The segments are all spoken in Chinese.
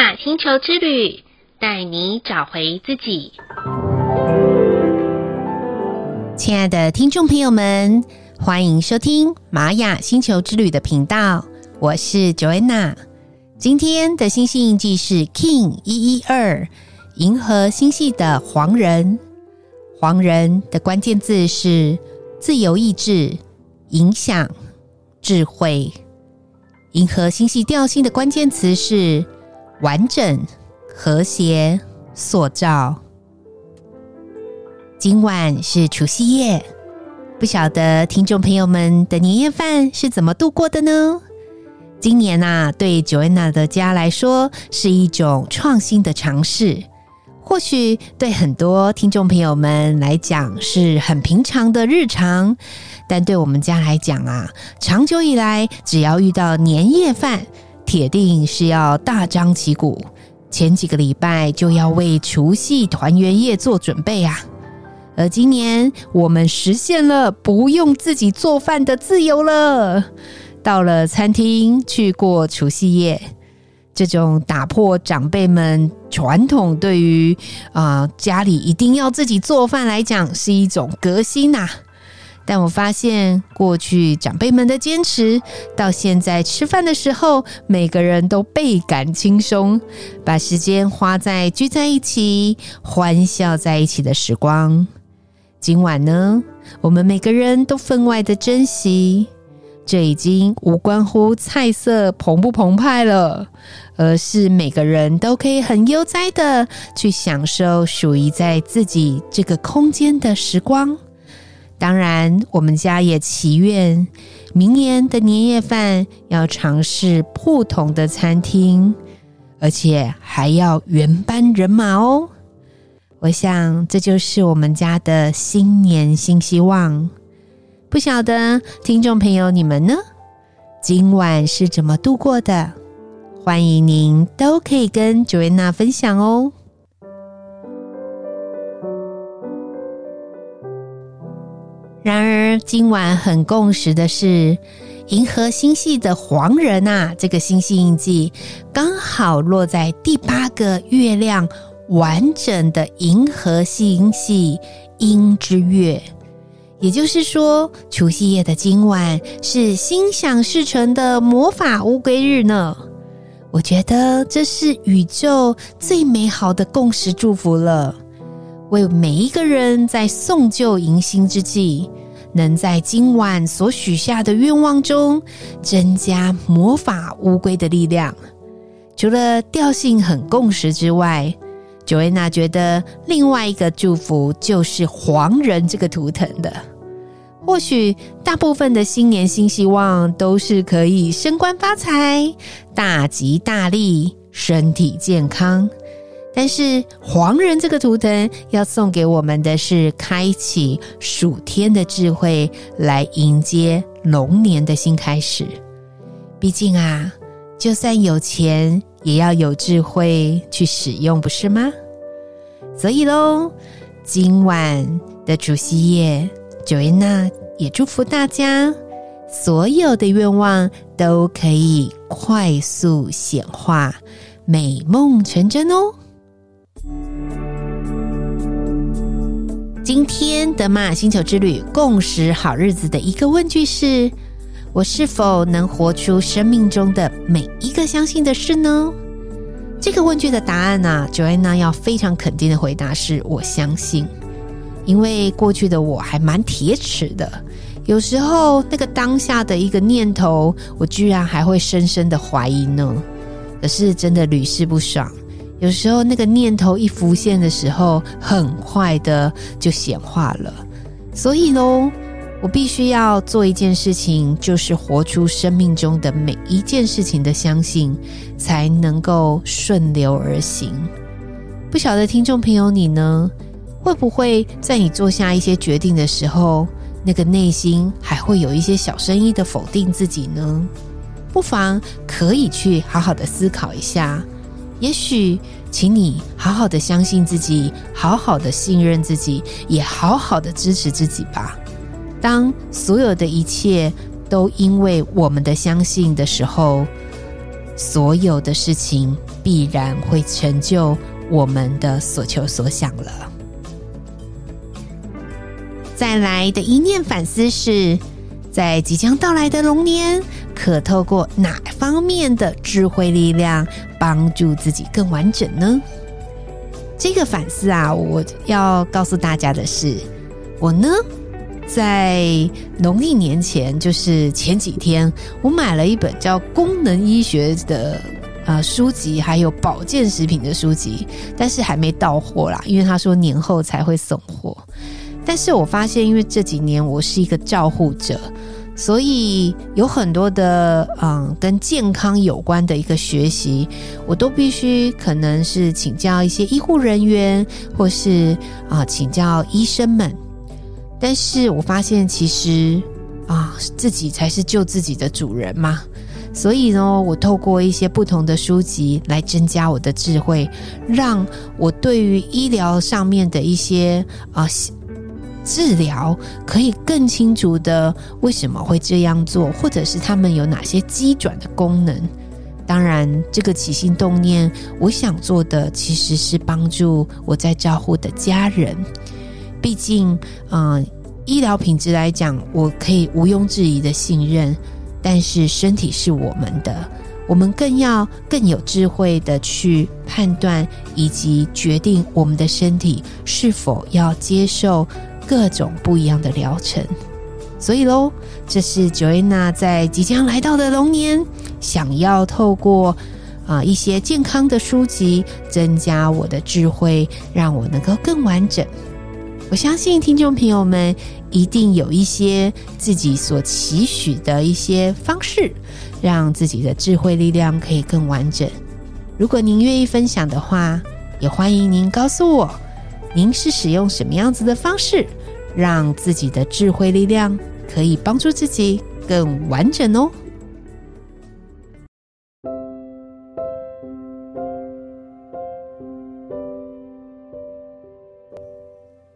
雅星球之旅，带你找回自己。亲爱的听众朋友们，欢迎收听玛雅星球之旅的频道，我是 Joanna。今天的星系印记是 King 一一二，银河星系的黄人。黄人的关键字是自由意志、影响、智慧。银河星系调性的关键词是完整、和谐、塑造。今晚是除夕夜，不晓得听众朋友们的年夜饭是怎么度过的呢？今年啊，对 Joanna 的家来说是一种创新的尝试。或许对很多听众朋友们来讲是很平常的日常，但对我们家来讲啊，长久以来只要遇到年夜饭，铁定是要大张旗鼓。前几个礼拜就要为除夕团圆夜做准备啊。而今年我们实现了不用自己做饭的自由了，到了餐厅去过除夕夜。这种打破长辈们传统对于啊、家里一定要自己做饭来讲是一种革新呐、啊，但我发现过去长辈们的坚持，到现在吃饭的时候，每个人都倍感轻松，把时间花在聚在一起、欢笑在一起的时光。今晚呢，我们每个人都分外的珍惜。这已经无关乎菜色澎不澎湃了，而是每个人都可以很悠哉的去享受属于在自己这个空间的时光。当然，我们家也祈愿明年的年夜饭要尝试不同的餐厅，而且还要原班人马哦。我想，这就是我们家的新年新希望。不晓得听众朋友你们呢？今晚是怎么度过的？欢迎您都可以跟 Joanna 分享哦。今晚很共识的是，银河星系的黄人啊，这个星系印记刚好落在第八个月亮完整的银河星系鹰之月。也就是说，除夕夜的今晚是心想事成的魔法乌龟日呢。我觉得这是宇宙最美好的共识祝福了。为每一个人在送旧迎新之际，能在今晚所许下的愿望中，增加魔法乌龟的力量。除了调性很共识之外，Joanna 觉得另外一个祝福就是黄人这个图腾的。或许大部分的新年新希望都是可以升官发财、大吉大利、身体健康，但是黄人这个图腾要送给我们的是开启暑天的智慧，来迎接龙年的新开始。毕竟啊，就算有钱，也要有智慧去使用，不是吗？所以喽，今晚的除夕夜。Joanna 也祝福大家，所有的愿望都可以快速显化，美梦成真哦。今天德玛星球之旅共识好日子的一个问句是：我是否能活出生命中的每一个相信的事呢？这个问句的答案呢、啊，Joanna 要非常肯定的回答是：我相信。因为过去的我还蛮铁齿的，有时候那个当下的一个念头，我居然还会深深的怀疑呢。可是真的屡试不爽，有时候那个念头一浮现的时候，很快的就显化了。所以呢，我必须要做一件事情，就是活出生命中的每一件事情的相信，才能够顺流而行。不晓得听众朋友你呢？会不会在你做下一些决定的时候，那个内心还会有一些小声音的否定自己呢？不妨可以去好好的思考一下。也许，请你好好的相信自己，好好的信任自己，也好好的支持自己吧。当所有的一切都因为我们的相信的时候，所有的事情必然会成就我们的所求所想了。再来的一念反思是，在即将到来的龙年，可透过哪方面的智慧力量帮助自己更完整呢？这个反思啊，我要告诉大家的是，我呢，在农历年前，就是前几天，我买了一本叫《功能医学》的呃书籍，还有保健食品的书籍，但是还没到货啦，因为他说年后才会送货。但是我发现，因为这几年我是一个照护者。所以有很多的嗯，跟健康有关的一个学习，我都必须可能是请教一些医护人员，或是啊请教医生们。但是我发现其实啊自己才是救自己的主人嘛。所以呢，我透过一些不同的书籍来增加我的智慧，让我对于医疗上面的一些啊。治疗可以更清楚的为什么会这样做，或者是他们有哪些机转的功能。当然，这个起心动念，我想做的其实是帮助我在照护的家人。毕竟，嗯、医疗品质来讲，我可以毋庸置疑的信任。但是，身体是我们的，我们更要更有智慧的去判断以及决定我们的身体是否要接受。各种不一样的疗程，所以喽，这是 Joanna 在即将来到的龙年，想要透过啊、一些健康的书籍，增加我的智慧，让我能够更完整。我相信听众朋友们一定有一些自己所期许的一些方式，让自己的智慧力量可以更完整。如果您愿意分享的话，也欢迎您告诉我，您是使用什么样子的方式。让自己的智慧力量可以帮助自己更完整哦。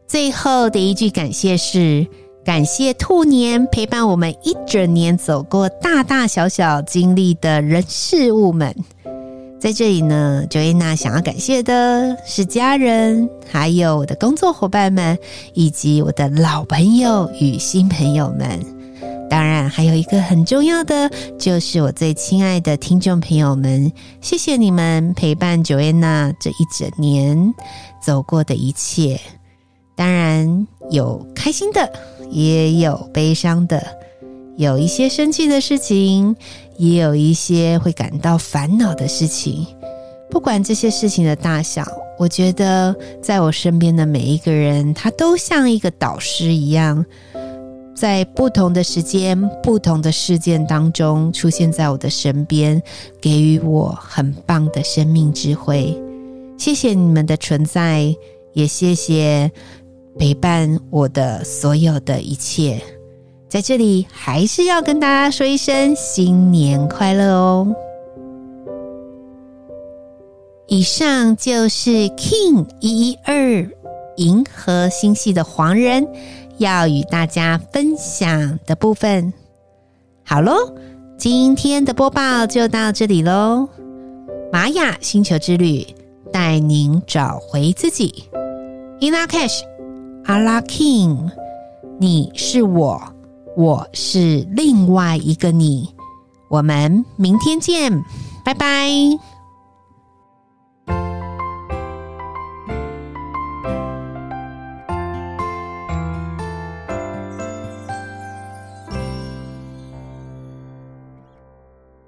最后的一句感谢是：感谢兔年陪伴我们一整年走过大大小小经历的人事物们。在这里呢，Joanna 想要感谢的是家人，还有我的工作伙伴们，以及我的老朋友与新朋友们。当然，还有一个很重要的，就是我最亲爱的听众朋友们。谢谢你们陪伴 Joanna 这一整年走过的一切。当然，有开心的，也有悲伤的，有一些生气的事情。也有一些会感到烦恼的事情，不管这些事情的大小，我觉得在我身边的每一个人，他都像一个导师一样，在不同的时间、不同的事件当中出现在我的身边，给予我很棒的生命智慧。谢谢你们的存在，也谢谢陪伴我的所有的一切。在这里还是要跟大家说一声新年快乐哦！以上就是 King 一一二银河星系的黄人要与大家分享的部分。好喽，今天的播报就到这里喽。玛雅星球之旅带您找回自己。Ina Cash，阿拉 King，你是我。我是另外一个你，我们明天见，拜拜。